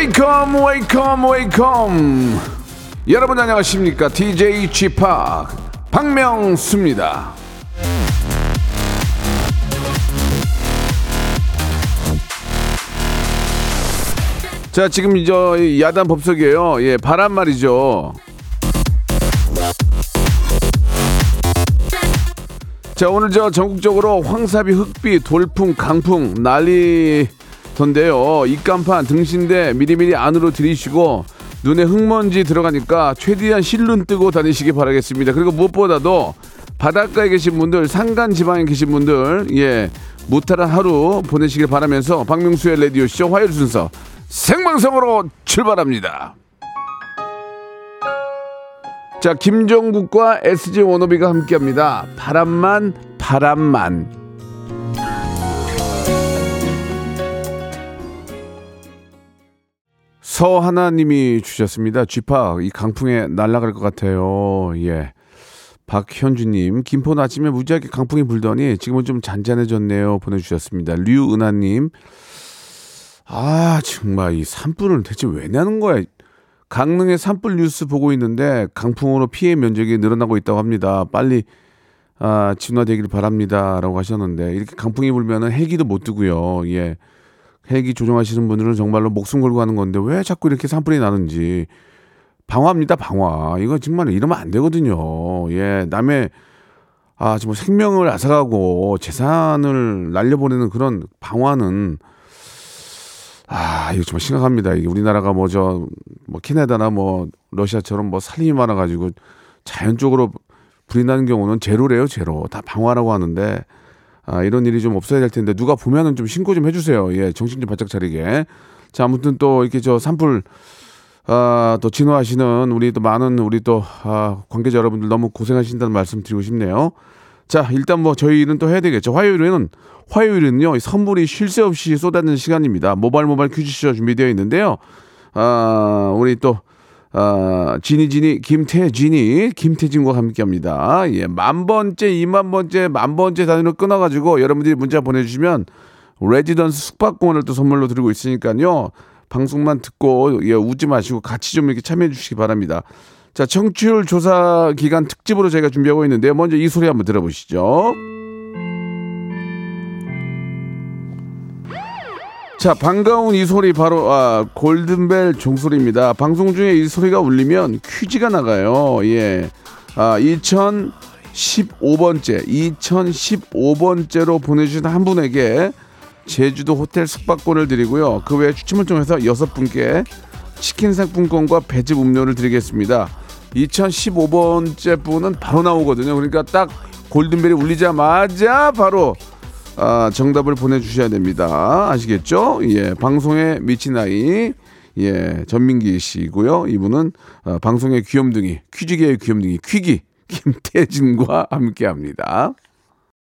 Welcome, welcome, welcome. 여러분 안녕하십니까? DJ Chip 박명수입니다. 자, 지금 이제 야단 법석이에요. 예, 바람 말이죠. 자, 오늘 저 전국적으로 황사비, 흑비, 돌풍, 강풍 난리 던데요. 입간판, 등신대 미리미리 안으로 들이쉬고 눈에 흙먼지 들어가니까 최대한 실눈 뜨고 다니시기 바라겠습니다. 그리고 무엇보다도 바닷가에 계신 분들, 산간 지방에 계신 분들, 예, 무탈한 하루 보내시길 바라면서 박명수의 라디오쇼 화요일 순서 생방송으로 출발합니다. 자, 김종국과 SG 원오비가 함께합니다. 바람만, 바람만. 서 하나님이 주셨습니다. 쥐파 이 강풍에 날아갈 것 같아요. 예. 박현주님, 김포는 아침에 무지하게 강풍이 불더니 지금은 좀 잔잔해졌네요. 보내주셨습니다. 류은하님, 아 정말 이 산불을 대체 왜 내는 거야? 강릉의 산불 뉴스 보고 있는데 강풍으로 피해 면적이 늘어나고 있다고 합니다. 빨리 아, 진화되기를 바랍니다라고 하셨는데 이렇게 강풍이 불면은 헬기도 못 뜨고요. 예. 헬기 조종하시는 분들은 정말로 목숨 걸고 하는 건데 왜 자꾸 이렇게 산불이 나는지 방화입니다, 방화. 이거 정말 이러면 안 되거든요. 예. 남의 아, 정말 생명을 앗아가고 재산을 날려보내는 그런 방화는 아, 이거 정말 심각합니다. 이게 우리나라가 뭐 저, 뭐 캐나다나 뭐 러시아처럼 뭐 살림이 많아가지고 자연적으로 불이 나는 경우는 제로래요, 제로. 다 방화라고 하는데, 아, 이런 일이 좀 없어야 될 텐데, 누가 보면은 좀 신고 좀 해주세요. 예, 정신 좀 바짝 차리게. 자, 아무튼 또 이렇게 저 산불, 아, 또 진화하시는 우리 또 많은 우리 또, 아, 관계자 여러분들 너무 고생하신다는 말씀 드리고 싶네요. 자, 일단 뭐 저희 일은 또 해야 되겠죠. 화요일에는 화요일은요 선물이 쉴 새 없이 쏟아지는 시간입니다. 모바일 모바일 퀴즈쇼 준비되어 있는데요. 아 우리 또 아, 지니지니 김태진이 김태진과 함께 합니다. 예, 만 번째, 이만 번째, 만 번째 단위로 끊어가지고 여러분들이 문자 보내주시면 레지던스 숙박권을 또 선물로 드리고 있으니까요. 방송만 듣고 예, 웃지 마시고 같이 좀 이렇게 참여해 주시기 바랍니다. 자, 청취율 조사 기간 특집으로 저희가 준비하고 있는데요. 먼저 이 소리 한번 들어보시죠. 자, 반가운 이 소리 바로 아, 골든벨 종소리입니다. 방송 중에 이 소리가 울리면 퀴즈가 나가요. 예. 아, 2015번째, 2015번째로 보내주신 한 분에게 제주도 호텔 숙박권을 드리고요. 그 외에 추첨을 통해서 여섯 분께 치킨 상품권과 배즙 음료를 드리겠습니다. 2015번째 분은 바로 나오거든요. 그러니까 딱 골든벨이 울리자마자 바로 아, 정답을 보내주셔야 됩니다. 아시겠죠? 예, 방송에 미친 아이, 예, 전민기 씨고요. 이분은 어, 방송의 귀염둥이, 퀴즈계의 귀염둥이, 퀴기 김태진과 함께합니다.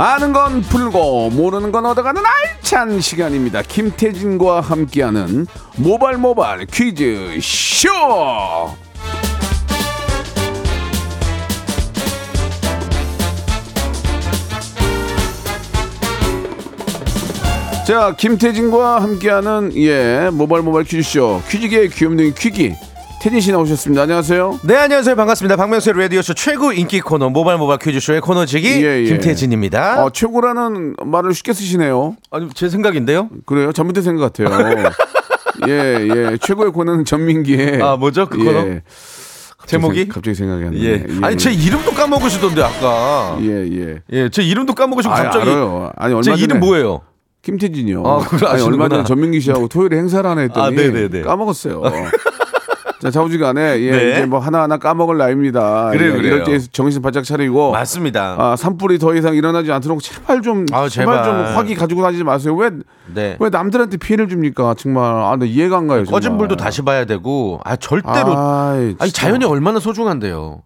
아는 건 풀고 모르는 건 얻어가는 알찬 시간입니다. 김태진과 함께하는 모발 모발 퀴즈 쇼. 자, 김태진과 함께하는 예 모발 모발 퀴즈쇼 퀴즈계의 귀염둥이 퀴기 태진 씨 나오셨습니다. 안녕하세요. 네 안녕하세요 반갑습니다 박명수의 라디오쇼 최고 인기 코너 모발 모발 퀴즈쇼의 코너지기 예, 예. 김태진입니다 어, 최고라는 말을 쉽게 쓰시네요. 아니 제 생각인데요 그래요? 잘못된 것 같아요. 예, 예. 최고의 코너는 전민기의. 아, 뭐죠? 그 코너? 제목이? 생- 갑자기 생각이 안 나네. 예. 아니 제 이름도 까먹으시던데 아까. 예, 예. 예, 제 이름도 까먹으시고 아, 갑자기. 알아요. 아니 얼마 제 전에 이름 뭐예요? 김태진이요. 아, 아니 얼마. 전에 전민기 씨하고 토요일에 행사를 하나 했더니 아, 네네네. 까먹었어요. 자, 자우지간에 예, 네. 이제 뭐 하나하나 까먹을 나이입니다. 그래요, 예, 그래요. 때 정신 바짝 차리고 맞습니다. 아, 산불이 더 이상 일어나지 않도록 제발 좀 아, 제발, 제발. 좀 화기 가지고 다니지 마세요. 왜 왜 네. 남들한테 피해를 줍니까? 정말 아, 나 이해가 안 가요. 정말. 꺼진 불도 다시 봐야 되고 아 절대로 아이, 아니 진짜. 자연이 얼마나 소중한데요.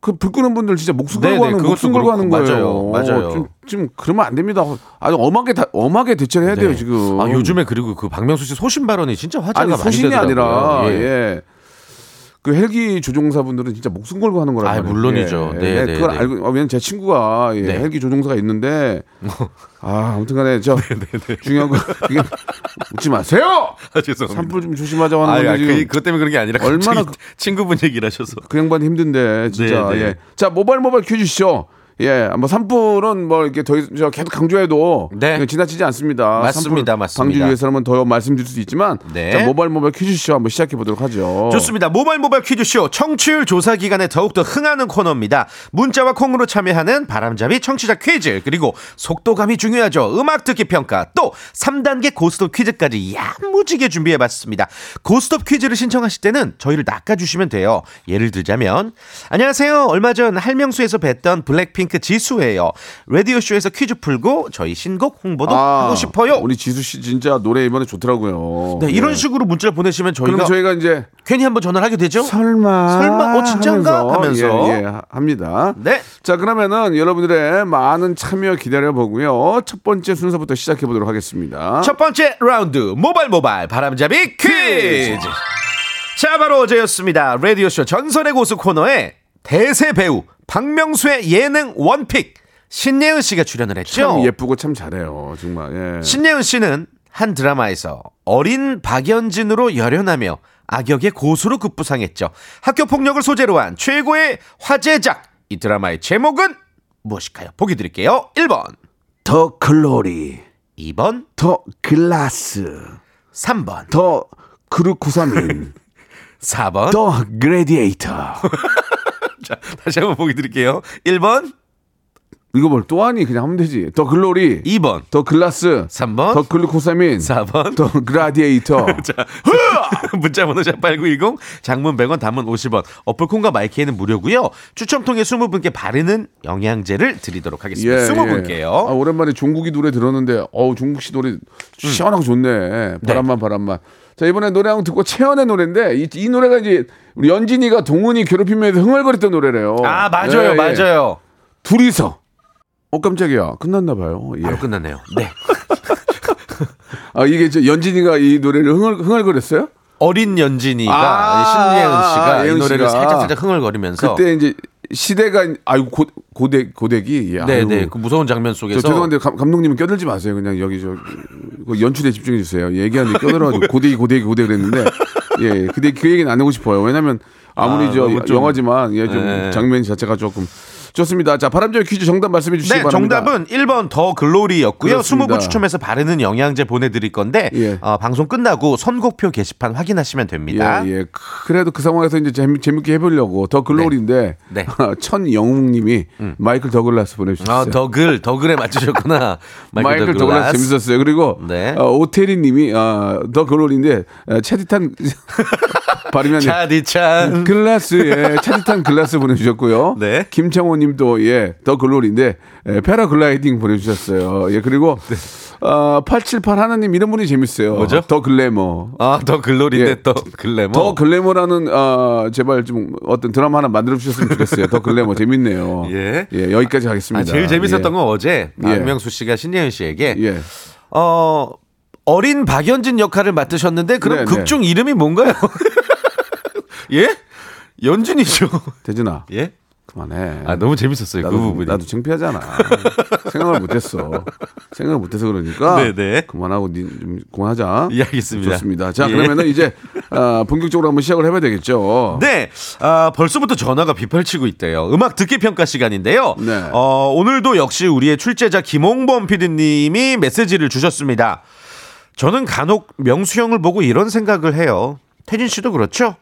그불 끄는 분들 진짜 목숨 네네, 걸고 하는 그것도 목숨 걸고 하는 그렇고, 거예요. 맞아요, 맞아요. 좀, 좀 그러면 안 됩니다. 아주 엄하게 다, 엄하게 대처를 해야 돼요 네. 지금. 아 요즘에 그리고 그 박명수 씨 소신 발언이 진짜 화제가 아니 많이 소신이 되더라고요. 아니라 예. 예. 그 헬기 조종사분들은 진짜 목숨 걸고 하는 거란 아. 물론이죠. 예. 네, 예, 네, 그걸 네. 알고 어, 왜냐면 제 친구가 예, 네. 헬기 조종사가 있는데 아 아무튼간에 저 중요한 거 그게 웃지 마세요. 아, 죄송합니다. 산불 좀 조심하자고 하는 아, 건데 아, 그, 그것 때문에 그런 게 아니라 얼마나 그- 친구분 얘기를 하셔서. 그 양반 힘든데 진짜 네, 네. 예. 자 모바일 퀴즈 쇼. 예, 뭐 산불은 뭐 이렇게 더 이상 저 계속 강조해도 네. 지나치지 않습니다. 맞습니다, 맞습니다. 방지 위해서는 더 말씀드릴 수 있지만 네. 자 모바일 모바일 퀴즈 쇼 한번 시작해 보도록 하죠. 좋습니다. 모바일 모바일 퀴즈쇼 청취율 조사 기간에 더욱더 흥하는 코너입니다. 문자와 콩으로 참여하는 바람잡이 청취자 퀴즈 그리고 속도감이 중요하죠. 음악 듣기 평가 또 3단계 고스톱 퀴즈까지 야무지게 준비해봤습니다. 고스톱 퀴즈를 신청하실 때는 저희를 낚아주시면 돼요. 예를 들자면 안녕하세요. 얼마 전 할명수에서 뵀던 블랙핑 크 지수예요. 라디오 쇼에서 퀴즈 풀고 저희 신곡 홍보도 하고 싶어요. 아, 우리 지수 씨 진짜 노래 이번에 좋더라고요. 네, 이런 예. 식으로 문자를 보내시면 저희가 그럼 저희가 이제 괜히 한번 전화를 하게 되죠? 설마 설마? 어, 진짠가? 하면서. 예, 예, 합니다. 네. 자 그러면은 여러분들의 많은 참여 기다려 보고요. 첫 번째 순서부터 시작해 보도록 하겠습니다. 첫 번째 라운드 모바일 모바일 바람잡이 퀴즈. 자 바로 어제였습니다. 라디오 쇼 전설의 고수 코너에 대세 배우 박명수의 예능 원픽 신예은 씨가 출연을 했죠. 참 예쁘고 참 잘해요. 정말. 예. 신예은 씨는 한 드라마에서 어린 박연진으로 열연하며 악역의 고수로 급부상했죠. 학교 폭력을 소재로 한 최고의 화제작. 이 드라마의 제목은 무엇일까요? 보기 드릴게요. 1번, 더 글로리, 2번, 더 글라스, 3번, 더 글루코사민, 4번. 더 그레디에이터. 자, 다시 한번 보기 드릴게요. 1번, 이거 뭘 또 하니? 그냥 하면 되지. 더 글로리, 2번, 더 글라스, 3번, 더 글루코사민, 4번. 더 그라디에이터. 자, 문자 번호 샵8910 장문 100원 단문 50원. 어플 콩과 my K에는 무료고요. 추첨 통해 20분께 바르는 영양제를 드리도록 하겠습니다. 20분께요. 아, 오랜만에 종국이 노래 들었는데, 어우, 종국 씨 노래 시원하고 좋네. 바람만, 바람만. 자, 이번에 노래 한 곡 듣고 채연의 노래인데, 이, 이 노래가 이제 우리 연진이가 동훈이 괴롭히면서 흥얼거렸던 노래래요. 아 맞아요 예, 예. 맞아요 둘이서. 어, 깜짝이야. 끝났나 봐요. 예. 바로 끝났네요 네 아, 이게 저 연진이가 이 노래를 흥얼, 흥얼거렸어요? 어린 연진이가 아, 신예은 씨가 이 예은 노래를. 살짝 살짝 흥얼거리면서 그때 이제 시대가, 아이고, 고, 고대, 고대기. 네네 그 무서운 장면 저 속에서 죄송한데 감, 감독님은 껴들지 마세요. 그냥 여기 저그 연출에 집중해 주세요. 얘기하는데 껴들어가지고 고대기 고대기 고대 그랬는데 예, 근데 그 얘기는 안 하고 싶어요. 왜냐면 아무리 아, 저 영화지만 예, 좀 네. 장면 자체가 조금 좋습니다. 자, 바람잡이 퀴즈 정답 말씀해 주시기 네, 바랍니다. 정답은 1번 더 글로리였고요. 그렇습니다. 20분 추첨해서 바르는 영양제 보내드릴 건데 예. 어, 방송 끝나고 선곡표 게시판 확인하시면 됩니다. 예, 예. 그래도 그 상황에서 이제 재미, 재밌게 해보려고 더 글로리인데 네. 천영웅님이 마이클 더글라스 보내주셨어요. 아, 더글, 더글에 맞추셨구나. 마이클 더글라스 재밌었어요. 그리고 네. 어, 오태리님이 아, 더 글로리인데 어, 차디탄 발음이. 차디찬. 글라스에 차디탄 글라스 보내주셨고요. 네. 김창호님 도 예 더 글로리인데 예, 패러글라이딩 보내 주셨어요. 예 그리고 어, 878 하나님 이런 분이 재밌어요. 네. 뭐죠? 더 글래머. 아, 더 글로리인데 예. 또 글래머. 더 글래머라는 어, 제발 좀 어떤 드라마 하나 만들어 주셨으면 좋겠어요. 더 글래머 재밌네요. 예. 여기까지 아, 하겠습니다. 제일 재밌었던 예. 건 어제 예. 박명수 씨가 신예은 씨에게 예. 어 어린 박연진 역할을 맡으셨는데 그럼 네, 극중 이름이 뭔가요? 예? 연진이죠. 대준아 예? 그만해. 아 너무 재밌었어요 나도, 그 부분이. 나도 창피하잖아. 생각을 못했어. 생각을 못해서 그러니까. 네네. 그만하고 니, 좀 그만하자. 예, 알겠습니다. 좋습니다. 자 예. 그러면은 이제 아, 본격적으로 한번 시작을 해봐야 되겠죠. 네, 아, 벌써부터 전화가 비펼치고 있대요. 음악 듣기 평가 시간인데요. 네. 어, 오늘도 역시 우리의 출제자 김홍범 PD님이 메시지를 주셨습니다. 저는 간혹 명수 형을 보고 이런 생각을 해요. 태진 씨도 그렇죠?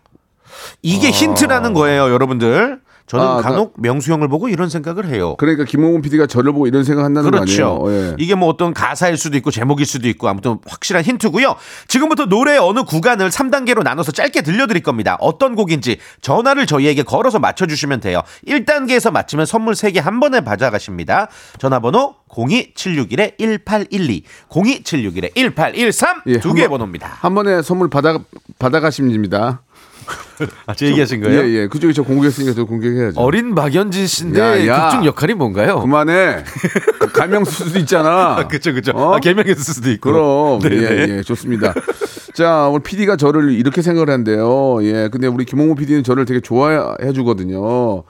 이게 힌트라는 거예요, 여러분들. 저는 아, 간혹 명수 형을 보고 이런 생각을 해요. 그러니까 김홍훈 PD가 저를 보고 이런 생각 한다는 그렇죠. 거 아니에요? 예. 이게 뭐 어떤 가사일 수도 있고 제목일 수도 있고 아무튼 확실한 힌트고요. 지금부터 노래의 어느 구간을 3단계로 나눠서 짧게 들려드릴 겁니다. 어떤 곡인지 전화를 저희에게 걸어서 맞춰주시면 돼요. 1단계에서 맞히면 선물 3개 한 번에 받아가십니다. 전화번호 02761-1812, 02761-1813 예, 두한 개의 번- 번호입니다. 한 번에 선물 받아 받아가십니다. 아, 제 얘기하신 예, 예. 그쪽이 저 공개했으니까 저 공개해야죠. 어린 박연진 씨인데 야, 야. 극중 역할이 뭔가요? 그만해. 그 가명 수도 있잖아. 아, 그쵸, 그쵸. 어? 아, 개명했을 수도 있고. 그럼 네네. 예, 예, 좋습니다. 자, 오늘 PD가 저를 이렇게 생각을 한대요. 예, 근데 우리 김홍호 PD는 저를 되게 좋아해 주거든요.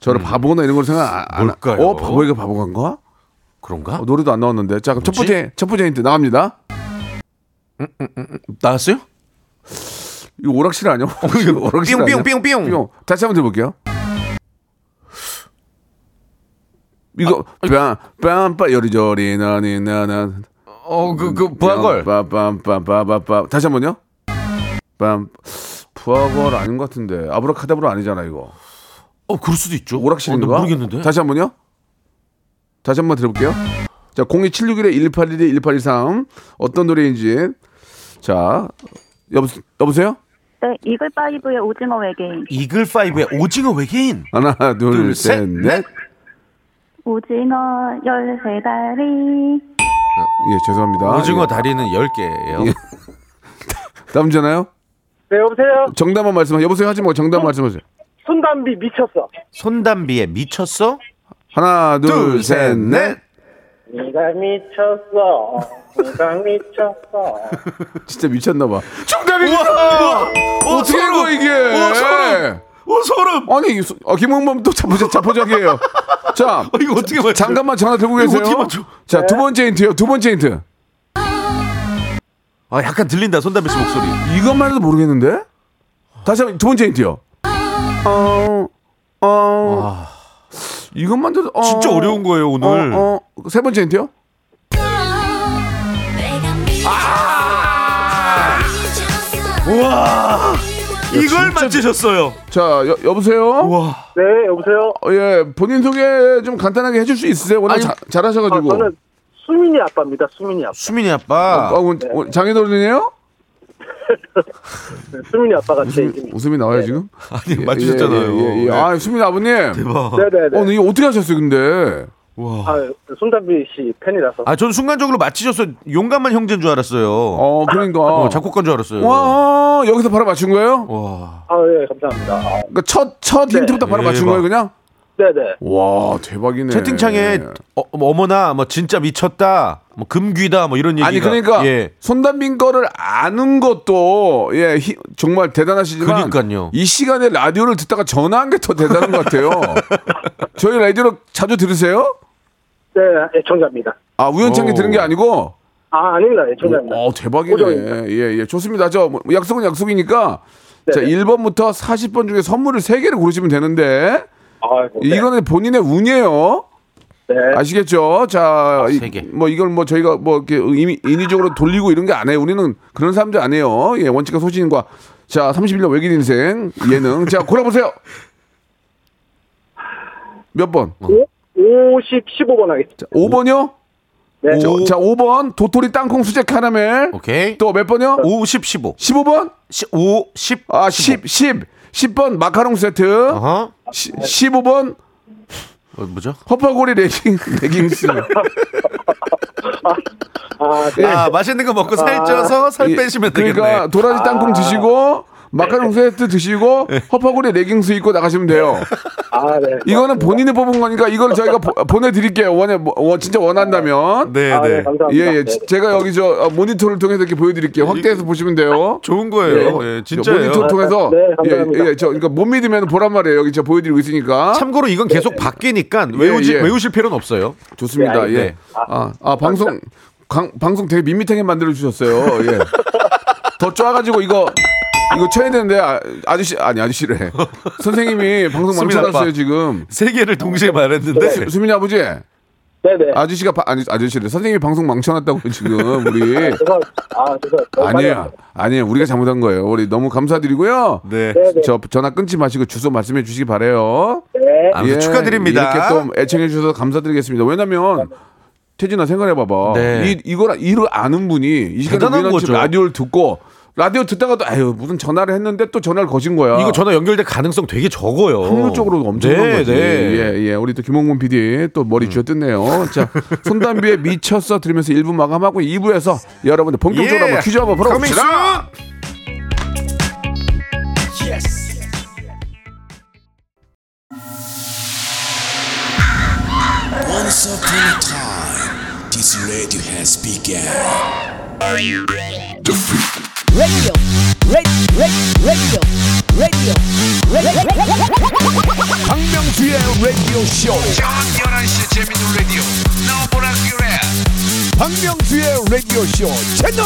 저를 바보나 이런 걸 생각 안, 안- 음. 뭘까요? 어, 바보이가 바보간가? 그런가? 어, 노래도 안 나왔는데. 자, 그럼 첫 뭐지? 번째 첫 번째 힌트 나갑니다. 나왔어요? 이거 오락실 아니야? 오락실 아니야? 삐용삐용삐용삐용. 뿅. 다시 한번 들어볼게요. 이거 빰빰빰 여리저리 나니 나나 어, 그, 그, 부하걸. 빰빰빰빰빰빰 다시 한번요. 빰 부하걸 아닌 것 같은데 아브라카다브라 아니잖아 이거. 어, 그럴 수도 있죠. 오락실인가? 어, 나 모르겠는데. 다시 한번요. 다시 한번 들어볼게요. 자, 02761에 1812 1823 어떤 노래인지 자 여보 여보세요? 네, 이글파이브의 오징어 외계인. 이글5의 오징어 외계인. 하나 둘, 둘 셋, 셋 넷. 넷. 오징어 열세 다리. 예 죄송합니다. 오징어 예. 다리는 10개예요. 예. 다음 전화요? 네, 여보세요? 정답만 말씀하 여보세요 하지 말고 정답 말씀하세요. 손담비 미쳤어. 손담비에 미쳤어? 하나 둘, 둘 셋, 셋 넷. 넷. 네가 미쳤어. 네가 미쳤어. 진짜 미쳤나 봐. 정답입니다. 어떻게 된 거야 이게? 오, 소름. 오, 소름. 아니 소- 어, 김홍범 또 자포자, 자포자기예요. 자 어, 이거 어떻게 맞춰? 잠깐만 전화 들고 계세요. 어떻게 맞춰? 자두 번째 힌트요. 두 번째 힌트. 아, 약간 들린다, 손담비 씨 목소리. 이것만 해도 모르겠는데? 다시 한번 두 번째 힌트요. 어, 어, 이것만 해도 어, 아. 진짜 어려운 거예요, 오늘. 어, 어, 세 번째 힌트요. 우와. 이걸 맞추셨어요. 자 여, 여보세요. 우와. 네, 여보세요? 어, 예 본인 소개 좀 간단하게 해줄 수 있으세요? 워낙 아니, 자, 아, 잘하셔가지고. 저는 수민이 아빠입니다, 수민이 아빠. 수민이 아빠. 어, 어, 어, 장인어른이에요? 네, 수민이 아빠가 제 웃음이, 이름이. 웃음이 나와요 지금? 아니, 맞추셨잖아요. 예, 예, 예. 네. 아 수민 아버님. 대박. 네네네. 어, 근데 이거 어떻게 하셨어요, 근데? 아, 손담비 씨 팬이라서. 아, 전 순간적으로 맞히셔서 용감한 형제인 줄 알았어요. 어, 그러니까. 어, 작곡가인 줄 알았어요. 와, 여기서 바로 맞춘 거예요? 와. 아, 예, 감사합니다. 아, 그러니까 첫, 첫 힌트부터 바로 맞춘 대박. 거예요, 그냥? 네네. 와, 대박이네. 채팅창에 어, 뭐 어머나 뭐 진짜 미쳤다 뭐 금귀다 뭐 이런 얘기가 아니 그러니까 예. 손담빈 거를 아는 것도 예 히- 정말 대단하시지만 그러니까요. 이 시간에 라디오를 듣다가 전화한 게 더 대단한 것 같아요. 저희 라디오를 자주 들으세요? 네, 애청자입니다. 아 우연찮게 오. 들은 게 아니고 아, 아닙니다. 애청자입니다. 어 대박이네. 고정입니다. 예, 예. 좋습니다. 저 뭐, 약속은 약속이니까 자, 네네. 1번부터 40번 중에 선물을 3개를 고르시면 되는데 아이고, 네. 이거는 본인의 운이에요. 네. 아시겠죠? 자, 이- 세 개. 뭐 이걸 뭐 저희가 뭐 이렇게 인- 인위적으로 돌리고 이런 게 아니에요. 우리는 그런 사람들 아니에요. 예, 원칙과 소신과 자, 31년 외길 인생 예능. 자, 골라보세요. 몇 번? 오, 50, 15번 하겠습니다. 5번이요? 네. 자, 자, 5번 도토리 땅콩 수제 카라멜. 오케이. 또 몇 번이요? 50 15. 15번? 5 10. 아, 10, 10. 10번 마카롱 세트. 어허. 시, 15번 어, 뭐죠? 허파고리 레깅, 레깅스. 아, 네. 아, 맛있는 거 먹고 살쪄서 살 예, 빼시면 되겠네. 그러니까 도라지 땅콩 드시고 마카롱 세트 드시고 허파고리 레깅스 입고 나가시면 돼요. 아, 네. 이거는 본인이 뽑은 거니까 이걸 저희가 보, 보내드릴게요. 원해 뭐, 원- 진짜 원한다면. 네, 아, 네, 네. 감사합니다. 예, 예. 네, 네. 제가 여기 저 어, 모니터를 통해서 이렇게 보여드릴게요. 확대해서 보시면 돼요. 좋은 거예요. 예, 진짜예요. 모니터 통해서 네, 예, 감사합니다. 예, 저 그러니까 못 믿으면 보란 말이에요. 여기 제가 보여드리고 있으니까. 참고로 이건 계속 바뀌니까 외우지, 예. 외우실 필요는 없어요. 좋습니다. 네, 예. 네. 아, 아 방송 강, 방송 되게 밋밋하게 만들어 주셨어요. 예. 더 쪼아가지고 이거 이거 쳐야 되는데 아, 아저씨 아니 아저씨래. 선생님이 방송 망쳐놨어요. 지금. 세 개를 동시에 말했는데 수, 수민이 아버지 네네. 아저씨가 바- 아니 아저씨를 선생님이 방송 망쳐놨다고 지금 우리 아, 죄송. 아니에요 아니에요 우리가 잘못한 거예요 우리 너무 감사드리고요 네. 네네. 저 전화 끊지 마시고 주소 말씀해 주시기 바래요 네. 아무튼 축하드립니다. 이렇게 또 애청해 주셔서 감사드리겠습니다 왜냐면 태진아 생각해봐봐 네. 이 이걸 이를 아는 분이 이 시간에 거죠. 라디오를 듣고 라디오 듣다가도 아유 무슨 전화를 했는데 또 전화를 거신 거야 이거 전화 연결될 가능성 되게 적어요. 확률적으로 엄청난 네, 거지. 네. 예, 예. 우리 또 김홍문 PD 또 머리 쥐어뜯네요. 자, 손담비의 미쳤어 들으면서 1부 마감하고 2부에서 여러분들 본격적으로 예. 한번 퀴즈 한번 풀어봅시다. Once upon a time, this radio has begun. Radio, radio, radio, radio, radio. 박명수의 라디오 쇼. 저녁 11시 재밌는 라디오. 그래. 박명수의 라디오 쇼 채널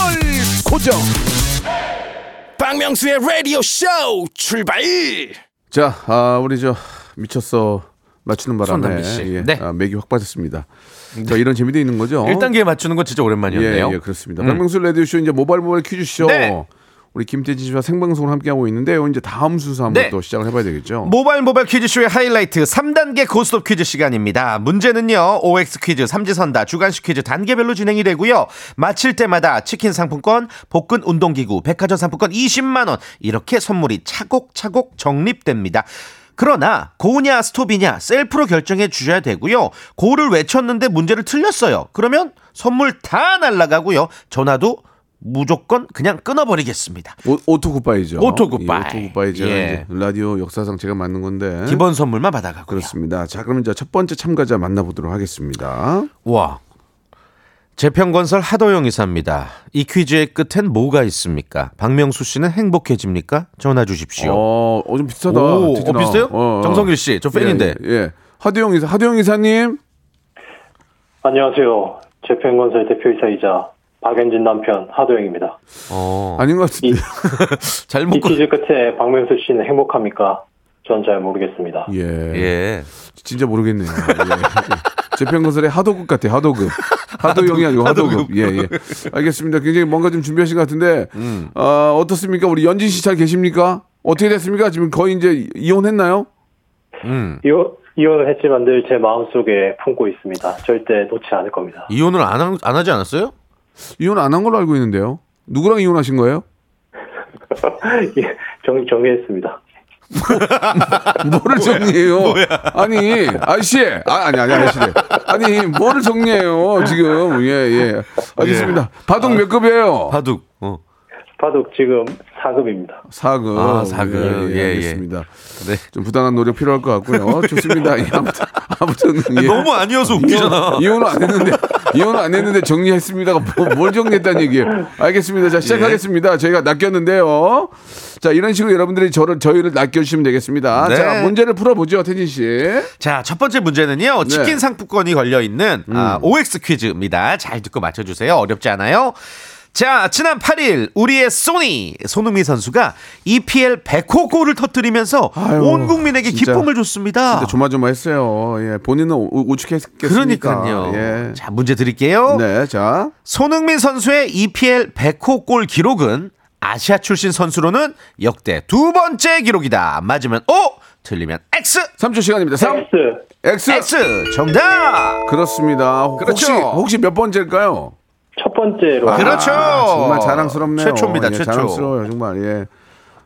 고정. 박명수의 라디오 쇼 출발 자, 아, 우리 저 미쳤어 맞추는 바람에. 예, 네. 아, 맥이 확 빠졌습니다. 자, 이런 재미도 있는 거죠. 1단계 맞추는 건 진짜 오랜만이었네요. 예, 예, 그렇습니다. 박명수 라디오 쇼 이제 모바일 모바일 퀴즈 쇼. 네. 우리 김태진 씨와 생방송을 함께 하고 있는데요. 이제 다음 순서 한번 네. 또 시작을 해봐야 되겠죠. 모바일 모바일 퀴즈쇼의 하이라이트 3단계 고스톱 퀴즈 시간입니다. 문제는요. OX 퀴즈, 삼지선다, 주관식 퀴즈 단계별로 진행이 되고요. 맞힐 때마다 치킨 상품권, 복근 운동기구, 백화점 상품권 20만 원 이렇게 선물이 차곡차곡 적립됩니다. 그러나 고냐 스톱이냐 셀프로 결정해 주셔야 되고요. 고를 외쳤는데 문제를 틀렸어요. 그러면 선물 다 날라가고요. 전화도 무조건 그냥 끊어버리겠습니다. 오, auto goodbye죠. auto goodbye. 예, auto goodbye죠. 예. 이제 라디오 역사상 제가 맞는 건데. 기본 선물만 받아가고요. 그렇습니다. 자, 그럼 이제 첫 번째 참가자 만나보도록 하겠습니다. 와. 재평건설 하도영 이사입니다. 이 퀴즈의 끝엔 뭐가 있습니까? 박명수 씨는 행복해집니까? 전화 주십시오. 어, 어, 좀 비슷하다. 오. 어, 비슷해요? 어, 어. 정성길 씨, 저 팬인데. 예, 예. 하도영 이사, 하도영 이사님. 안녕하세요. 재평건설 대표이사이자 박연진 남편 하도영입니다. 어. 아닌 것 같은데. 잘 이. 퀴즈 끝에 박명수 씨는 행복합니까? 전 잘 모르겠습니다. 예. 예. 진짜 모르겠네요. 예. 재평건설의 하도급 같아요. 하도급. 하도영이 아니고 하도급. 예, 예. 알겠습니다. 굉장히 뭔가 좀 준비하신 것 같은데, 음. 어, 어떻습니까? 우리 연진 씨 잘 계십니까? 어떻게 됐습니까? 지금 거의 이제 이혼했나요? 음. 이혼, 이혼을 했지만 늘 제 마음속에 품고 있습니다. 절대 놓지 않을 겁니다. 이혼을 안, 하, 안 하지 않았어요? 이혼 안 한 걸로 알고 있는데요. 누구랑 이혼하신 거예요? 예, 정, 정리했습니다. 뭐 를 정리해요? 아니, 아저씨, 아, 아니, 아니, 아저씨. 아니, 뭐를 정리해요, 지금. 예, 예. 알겠습니다. 바둑 몇 급이에요? 바둑. 어. 바둑 지금 4급입니다. 사급. 아, 사급. 예, 예, 예, 예. 알겠습니다. 네. 좀 부단한 노력 필요할 것 같고요. 좋습니다. 예, 아무튼, 아무튼. 예. 너무 아니어서 웃기잖아. 이혼, 이혼은 안 했는데, 이혼은 안 했는데 정리했습니다가 뭐, 뭘 정리했다는 얘기예요. 알겠습니다. 자, 시작하겠습니다. 저희가 낚였는데요. 자, 이런 식으로 여러분들이 저를, 저희를 낚여주시면 되겠습니다. 네. 자, 문제를 풀어보죠, 태진 씨. 자, 첫 번째 문제는요. 치킨 네. 음. 상품권이 걸려 있는 아, OX 퀴즈입니다. 잘 듣고 맞춰 주세요. 어렵지 않아요. 자, 지난 8일 우리의 소니 손흥민 선수가 EPL 100호 골을 터뜨리면서 아유, 온 국민에게 진짜. 기쁨을 줬습니다. 진짜 조마조마했어요. 예, 본인은 우- 우측했겠습니까? 그러니까요. 예. 자, 문제 드릴게요. 네, 자. 손흥민 선수의 EPL 100호 골 기록은 아시아 출신 선수로는 역대 두 번째 기록이다. 맞으면 O, 틀리면 X. 3초 시간입니다. 3, X X. X 정답. 그렇습니다. 그렇죠. 혹시, 혹시 몇 번째일까요? 첫 번째로 그렇죠. 아, 정말 자랑스럽네요. 최초입니다, 예, 최초. 자랑스러워요, 정말. 예.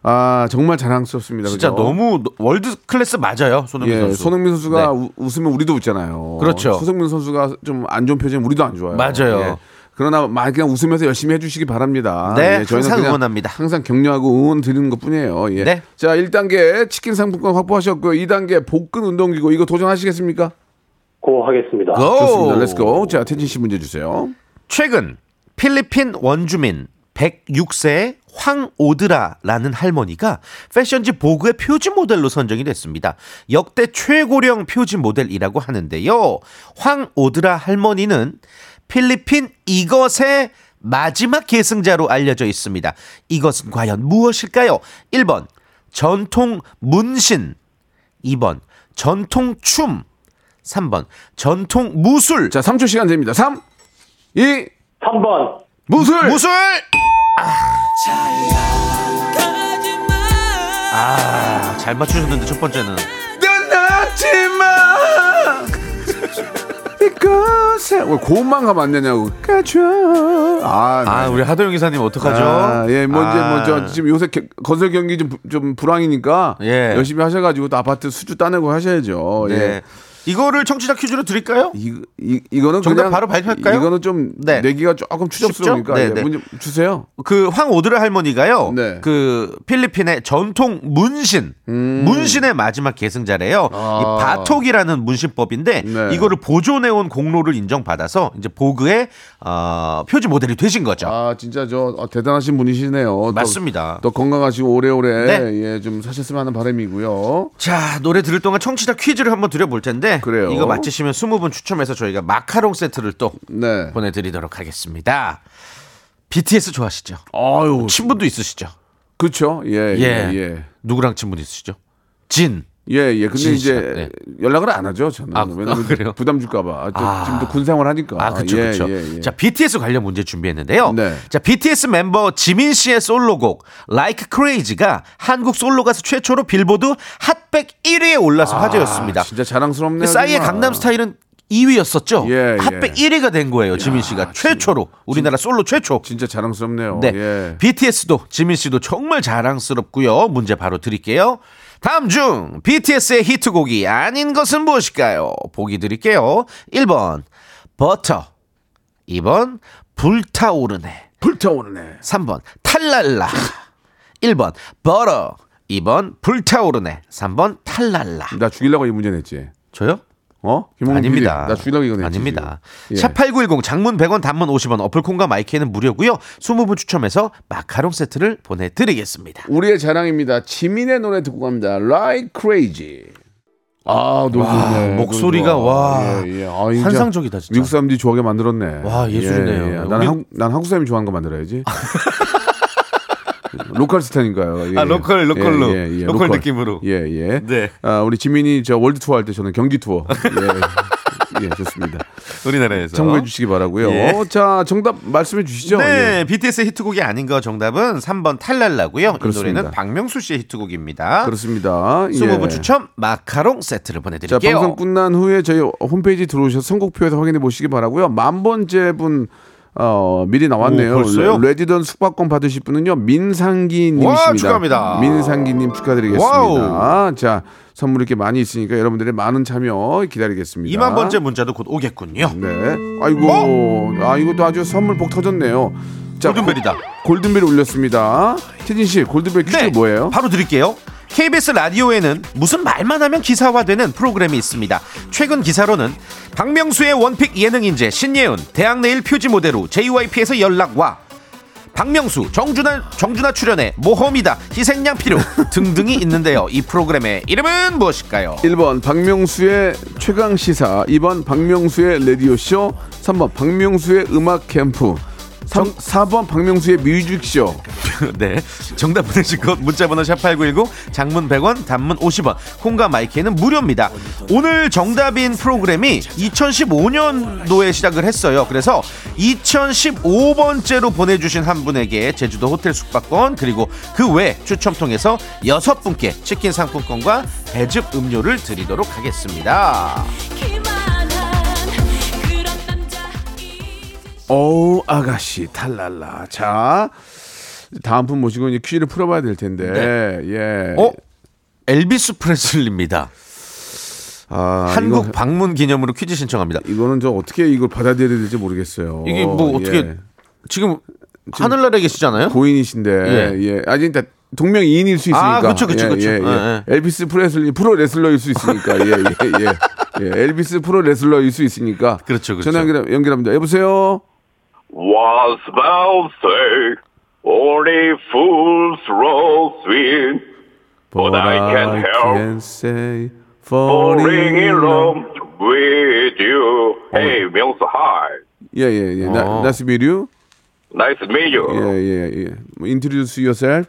아, 정말 자랑스럽습니다. 진짜 그죠? 너무 월드 클래스 맞아요. 손흥민 예, 선수. 손흥민 선수가 네. 우- 웃으면 우리도 웃잖아요. 그렇죠. 손흥민 선수가 좀 안 좋은 표정 우리도 안 좋아요. 맞아요. 예. 그러나 막 그냥 웃으면서 열심히 해주시기 바랍니다. 네, 예, 저희는 항상 그냥 응원합니다. 항상 격려하고 응원 드리는 것 뿐이에요. 예. 네. 자, 1단계 치킨 상품권 확보하셨고요. 2단계 복근 운동기구 이거 도전하시겠습니까? 고 하겠습니다. 고! 좋습니다. Let's go. 자, 태진 씨 문제 주세요. 최근 필리핀 원주민 106세의 황오드라라는 할머니가 패션지 보그의 표지 모델로 선정이 됐습니다. 역대 최고령 표지 모델이라고 하는데요. 황오드라 할머니는 필리핀 이것의 마지막 계승자로 알려져 있습니다. 이것은 과연 무엇일까요? 1번 전통 문신 2번 전통 춤 3번 전통 무술. 자, 3초 시간 됩니다. 3, 2, 3번 무술! 무술. 아, 잘 맞추셨는데 첫 번째는 떠나지마! 이것에, 왜 고음만 가면 안 되냐고. 까줘. 아, 아, 우리 하도영 기사님 어떡하죠? 아, 예, 뭐 이제 아. 뭐저 지금 요새 게- 건설 경기 좀, 좀 불황이니까 예. 열심히 하셔가지고 또 아파트 수주 따내고 하셔야죠. 네. 예. 이거를 청취자 퀴즈로 드릴까요? 이, 이 이거는 정답 바로 발표할까요? 이거는 좀 네. 내기가 조금 추접스러우니까 쉽죠? 예, 네, 네. 문제 주세요. 그 황오드르 할머니가요. 네. 그 필리핀의 전통 문신, 문신의 마지막 계승자래요. 음. 아. 이 바톡이라는 문신법인데 네. 이거를 보존해 온 공로를 인정받아서 이제 보그의 어, 표지 모델이 되신 거죠. 아 진짜 저 어, 대단하신 분이시네요. 또- 맞습니다. 또 건강하시고 오래오래 네. 예, 좀 사셨으면 하는 바람이고요. 자 노래 들을 동안 청취자 퀴즈를 한번 드려볼 텐데 그래요. 이거 맞히시면 20분 추첨해서 저희가 마카롱 세트를 또 네. 보내드리도록 하겠습니다. BTS 좋아하시죠? 아유, 친분도 있으시죠? 그렇죠. 예, 예, 예. 예. 누구랑 친분 있으시죠? 진. 예, 예. 근데 진 이제 네. 연락을 안 하죠, 저는. 아, 왜냐면 아, 그래요? 부담 줄까봐. 저 아. 지금도 군 생활 하니까. 아, 그렇죠, 예, 그렇죠. 예, 예. 자, BTS 관련 문제 준비했는데요. 네. 자, BTS 멤버 지민 씨의 솔로곡 Like Crazy가 한국 솔로 가수 최초로 빌보드 핫백 1위에 올라서 화제였습니다. 아, 진짜 자랑스럽네요. 그 싸이의. 강남 스타일은 2위였었죠. 예, 핫백 예. 1위가 된 거예요. 지민 씨가 최초로 우리나라 솔로 최초. 진짜 자랑스럽네요. 네. 예. BTS도 지민 씨도 정말 자랑스럽고요. 문제 바로 드릴게요. 다음 중 BTS의 히트곡이 아닌 것은 무엇일까요? 보기 드릴게요. 1번 버터 2번 불타오르네 불타오르네. 3번 탈랄라 1번 버터 2번 불타오르네 3번 탈랄라 나 죽이려고 이 문제 냈지. 저요? 어? 아닙니다. PD, 나 죽이려고 이거. 아닙니다. 예. 샵8910 장문 100원 단문 50원 어플콘과 마이크는 무료고요. 20분 추첨해서 마카롱 세트를 보내드리겠습니다. 우리의 자랑입니다. 지민의 노래 듣고 갑니다. Like Crazy. 아, 노래 와, 좋네. 목소리가. 와, 예, 예. 아, 환상적이다, 진짜. 미국 사람들이 좋아하게 만들었네. 와, 예술이네요. 예, 예. 우리- 난, 한국, 난 한국 사람이 좋아하는 거 만들어야지. local 스타니까요. 예, 아, local, local로. 예, 예, 예. local 느낌으로. 예, 예. 네. 아, 우리 지민이 저 world tour 할 때 저는 경기 투어. 예. 예, 좋습니다. 우리나라에서. 참고해 주시기 바라고요. 예. 자, 정답 말씀해 주시죠. 네, 예. BTS 히트곡이 아닌 거 정답은 3번 탈랄라고요. 이 그렇습니다. 노래는 박명수 씨의 히트곡입니다. 그렇습니다. 20분 예. 추첨 마카롱 세트를 자, 보내드릴게요. 방송 끝난 후에 저희 홈페이지 들어오셔서 선곡표에서 확인해 보시기 바라고요. 만 번째 분 어, 미리 나왔네요. 오? 레- 레지던스 숙박권 받으실 분은요. 민상기 님이십니다. 와, 축하합니다. 민상기 님 축하드리겠습니다. 와우. 자, 선물 이렇게 많이 있으니까 여러분들의 많은 참여 기다리겠습니다. 2만 번째 문자도 곧 오겠군요. 네. 아이고. 아, 이것도 아주 선물 복 터졌네요. 자, 골든벨이다. 고- 골든벨이 울렸습니다. 태진 씨, 골든벨 퀴즈 뭐예요? 네, 바로 드릴게요. KBS 라디오에는 무슨 말만 하면 기사화되는 프로그램이 있습니다. 최근 기사로는 박명수의 원픽 예능 인재 신예은, 대학 내일 표지 모델로 JYP에서 연락 와. 박명수, 정준하, 정준하 출연의 모험이다, 희생양 필요 등등이 있는데요. 이 프로그램의 이름은 무엇일까요? 1번 박명수의 최강 시사, 2번 박명수의 라디오 쇼, 3번 박명수의 음악 캠프, 3, 4번 박명수의 뮤직쇼. 네. 정답 보내실 것 문자번호 샵8910 장문 100원 단문 50원 콩과 마이크는 무료입니다. 오늘 정답인 프로그램이 2015년도에 시작을 했어요. 그래서 2015번째로 보내주신 한 분에게 제주도 호텔 숙박권 그리고 그 외 추첨 통해서 여섯 분께 치킨 상품권과 배즙 음료를 드리도록 하겠습니다. 오 아가씨 탈랄라. 자 다음 분 모시고 이제 퀴즈를 풀어봐야 될 텐데. 예. 어? 엘비스 프레슬리입니다. 아, 한국 이거, 방문 기념으로 퀴즈 신청합니다. 이거는 저 어떻게 이걸 받아들여야 될지 모르겠어요. 이게 뭐 어떻게 예. 지금 하늘나라에 계시잖아요. 고인이신데 예. 예. 아직 일단 동명이인일 수 있으니까. 아, 그쵸, 예, 그쵸. 예, 예. 예, 엘비스 프레슬리 프로 레슬러일 수 있으니까. 예, 예, 예. 예, 엘비스 프로 레슬러일 수 있으니까. 그렇죠, 그렇죠. 전화 연결, 연결합니다. 여보세요. Was thou say only fools rose in But I can't help can say falling in love. love with you. Hey, 명수, hi. 예, 예, 예. 나, 어. nice to meet you. Nice to meet you. 예, 예, 예. Introduce yourself.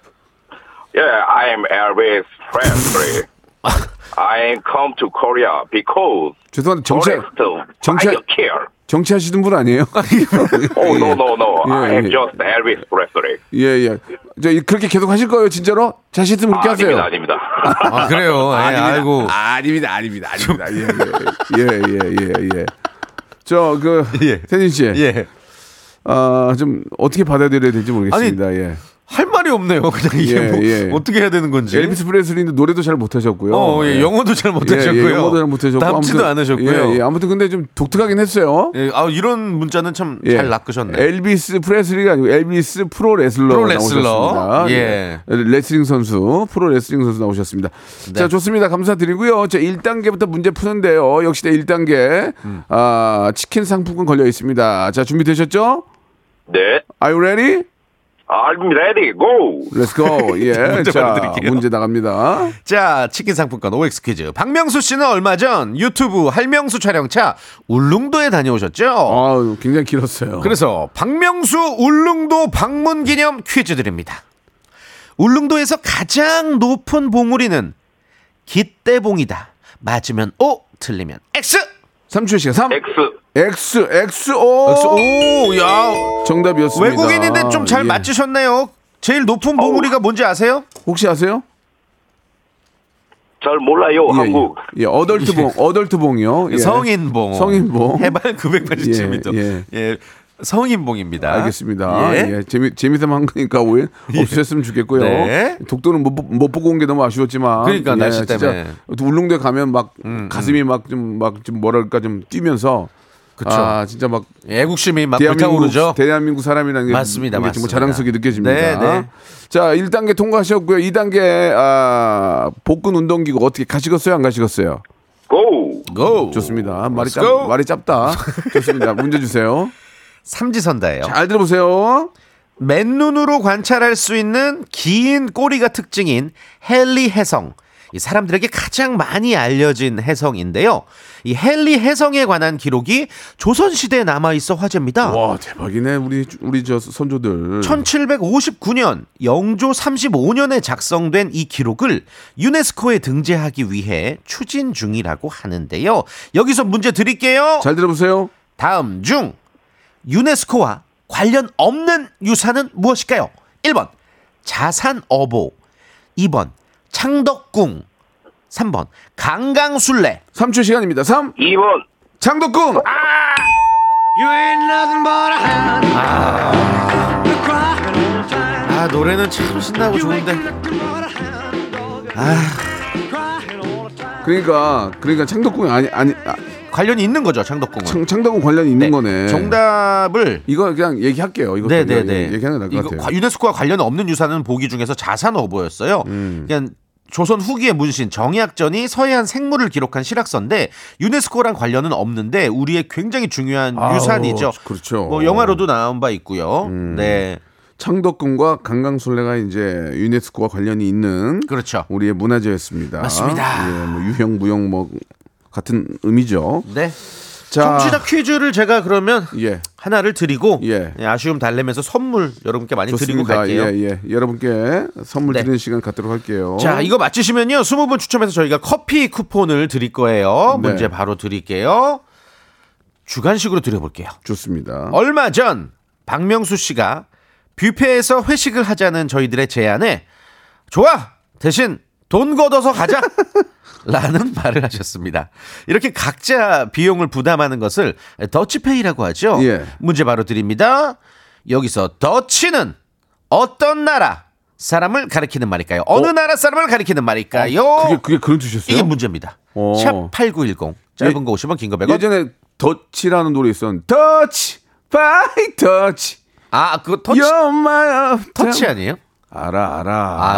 Yeah, I am Elvis Presley. I come to Korea because 죄송한데 정치 forest 정치- I care. 정치하시는 분 아니에요? Oh no no no. 예, I am 예. just Elvis Presley. 예, 예. 저 이- 그렇게 계속 하실 거예요, 진짜로? 자신 있으면 그렇게 하세요. 아닙니다 아닙니다. 아, 그래요. 예, 아이고. 아닙니다, 아닙니다, 아닙니다. 예, 예, 예, 예, 예. 저, 그, 예. 태진 씨. 예. 아, 좀 어떻게 받아들여야 될지 모르겠습니다. 예. 할 말이 없네요. 그냥 이게 예, 뭐 예. 어떻게 해야 되는 건지. 엘비스 프레슬리도 노래도 잘 못하셨고요. 어, 예, 영어도 잘 못하셨고요. 예, 예, 영어도 잘 못하셨고. 답지도 아무튼- 않으셨고요. 예, 예, 아무튼 근데 좀 독특하긴 했어요. 예, 아, 이런 문자는 참 잘 예. 낚으셨네. 엘비스 프레슬리가 아니고 엘비스 프로 레슬러 프로 레슬러. 나오셨습니다. 예. 레슬링 선수, 프로 레슬링 선수 나오셨습니다. 네. 자, 좋습니다. 감사드리고요. 자, 1단계부터 문제 푸는데요. 역시 1단계. 음. 아, 치킨 상품권 걸려 있습니다. 자, 준비되셨죠? 네. Are you ready? I'm ready. Go. Let's go. 예. 문제 자, 받아드릴게요. 문제 나갑니다. 자, 치킨 상품권 OX 퀴즈. 박명수 씨는 얼마 전 유튜브 할명수 촬영차 울릉도에 다녀오셨죠? 아, 굉장히 길었어요. 그래서 박명수 울릉도 방문 기념 퀴즈 드립니다. 울릉도에서 가장 높은 봉우리는 깃대봉이다. 맞으면 O, 틀리면 X. 3초 시간 3. X. X, X, O. X. 오, 야. 정답이었습니다. 외국인인데 좀 잘 예. 맞추셨네요. 제일 높은 봉우리가 뭔지 아세요? 혹시 아세요? 잘 몰라요. 예, 한국. 예, 예, 어덜트봉, 어덜트봉이요. 예. 성인봉. 성인봉. 해발 987m. 예, 예, 예. 성인봉입니다. 알겠습니다. 예. 예. 재미 재미삼 한 거니까 오해 없으셨으면 좋겠고요. 네. 독도는 못, 보- 못 보고 온 게 너무 아쉬웠지만. 그러니까, 날씨 진짜 때문에. 음, 울릉도에 가면 막 가슴이 막좀막좀 뭐랄까 좀 뛰면서. 그쵸. 아 진짜 막 애국심이 막 불타오르죠. 대한민국 사람이라는 게 맞습니다, 맞습니다. 자랑스럽게 느껴집니다. 네, 네. 자, 1단계 통과하셨고요. 2단계 아, 복근 운동기구 어떻게 가시겠어요? 안 가시겠어요? Go. 고. 좋습니다. 말이 go. 짭 말이 짧다. 좋습니다. 문제 주세요. 삼지선다예요. 잘 들어보세요. 맨눈으로 관찰할 수 있는 긴 꼬리가 특징인 헨리 해성. 이 사람들에게 가장 많이 알려진 해성인데요. 이 헨리 해성에 관한 기록이 조선 시대에 남아 있어 화제입니다. 와, 대박이네. 우리 우리 저 선조들. 1759년 영조 35년에 작성된 이 기록을 유네스코에 등재하기 위해 추진 중이라고 하는데요. 여기서 문제 드릴게요. 잘 들어보세요. 다음 중 유네스코와 관련 없는 유산은 무엇일까요? 1번 자산어보 2번 창덕궁 3번 강강술래 3초 시간입니다. 3. 2번. 장덕궁. 아 노래는 참 신나고 좋은데 그러니까 그러니까 창덕궁이 아니 아니 아, 관련이 있는 거죠 창덕궁은 창, 창덕궁 관련이 있는 네, 거네. 정답을 이거 그냥 얘기할게요. 이거 네네네. 얘기하는 게 나을 이거 것 같아요. 과- 유네스코와 관련 없는 유산은 보기 중에서 자산 어보였어요. 음. 그냥 조선 후기의 문신 정약전이 서해안 생물을 기록한 실학서인데 유네스코랑 관련은 없는데 우리의 굉장히 중요한 아우, 유산이죠. 그렇죠. 뭐 영화로도 나온 바 있고요. 네, 창덕궁과 강강술래가 이제 유네스코와 관련이 있는 그렇죠. 우리의 문화재였습니다. 맞습니다. 예, 뭐 유형 무형 뭐 같은 의미죠. 네. 자, 청취자 퀴즈를 제가 그러면 예. 하나를 드리고 예. 예, 아쉬움 달래면서 선물 여러분께 많이 드리고 좋습니다. 갈게요. 예, 예. 여러분께 선물 네. 드리는 시간 갖도록 할게요. 자, 이거 맞히시면요. 20분 추첨해서 저희가 커피 쿠폰을 드릴 거예요. 네. 문제 바로 드릴게요. 주간식으로 드려볼게요. 좋습니다. 얼마 전 박명수 씨가 뷔페에서 회식을 하자는 저희들의 제안에 좋아 대신 돈 걷어서 가자 라는 말을 하셨습니다. 이렇게 각자 비용을 부담하는 것을 더치페이라고 하죠. 예. 문제 바로 드립니다. 여기서 Dutch는 어떤 나라 사람을 가리키는 말일까요? 어느 나라 사람을 가리키는 말일까요? 그게 그게 그런 뜻이었어요? 이게 문제입니다. 어. 샵8910 짧은 예- 거 50원 긴 거 100원. 예전에 Dutch라는 노래 있었는데 Dutch by Dutch 아, 그거 터치 터치 아니에요? 알아 알아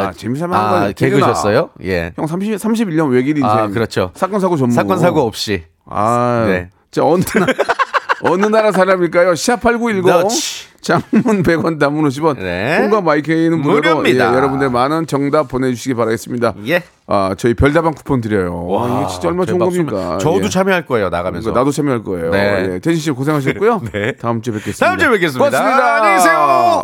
아, 재미삼아 아, 한 거야 개그셨어요? 예. 형 30, 31년 외길 인생 아, 그렇죠. 사건 사고 전문 사건 사고 없이. 아, 네. 자 어느 나 어느 나라 사람일까요? 샵8910 더치. 장문 100원 단문 50원 네. 콩과 마이케이는 무료입니다. 예, 여러분들 많은 정답 보내 주시기 바라겠습니다 예. 아 저희 별다방 쿠폰 드려요 와, 이게 진짜 얼마나 좋은. 겁니까 저도 예. 참여할 거예요, 나가면서. 나도 참여할 거예요 네. 예. 태진 씨 고생하셨고요 네. 다음 주에 뵙겠습니다 다음 주에 뵙겠습니다. 고맙습니다 안녕히 계세요.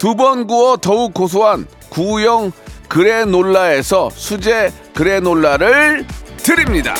두 번 구워 더욱 고소한 구형 그래놀라에서 수제 그래놀라를 드립니다.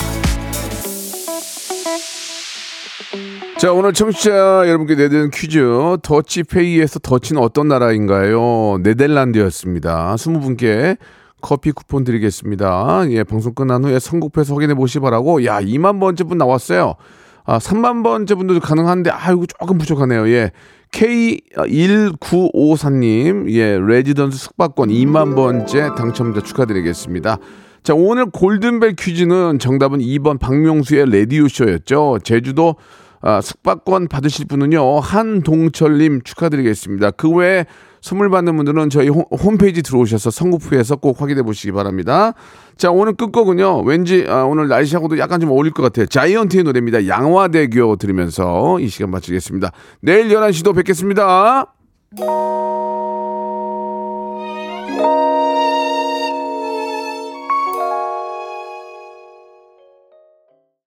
자 오늘 청취자 여러분께 내드리는 퀴즈 더치페이에서 더치는 어떤 나라인가요? 네덜란드였습니다. 20분께 커피 쿠폰 드리겠습니다. 예, 방송 끝난 후에 선곡표에서 확인해 보시 바라고 야 2만 번째 분 나왔어요. 아 3만 번째 분도 가능한데 아이고 조금 부족하네요. 예. K1954님, 예, 레지던스 숙박권 2만 번째 당첨자 축하드리겠습니다. 자, 오늘 골든벨 퀴즈는 정답은 2번 박명수의 레디오쇼였죠. 제주도 아, 숙박권 받으실 분은요, 한동철님 축하드리겠습니다. 그 외에 선물 받는 분들은 저희 홈페이지 들어오셔서 선구표에서 꼭 확인해 보시기 바랍니다. 자, 오늘 끝곡은요. 왠지 아, 오늘 날씨하고도 약간 좀 어울릴 것 같아요. 자이언트의 노래입니다. 양화대교 들으면서 이 시간 마치겠습니다. 내일 11시도 뵙겠습니다.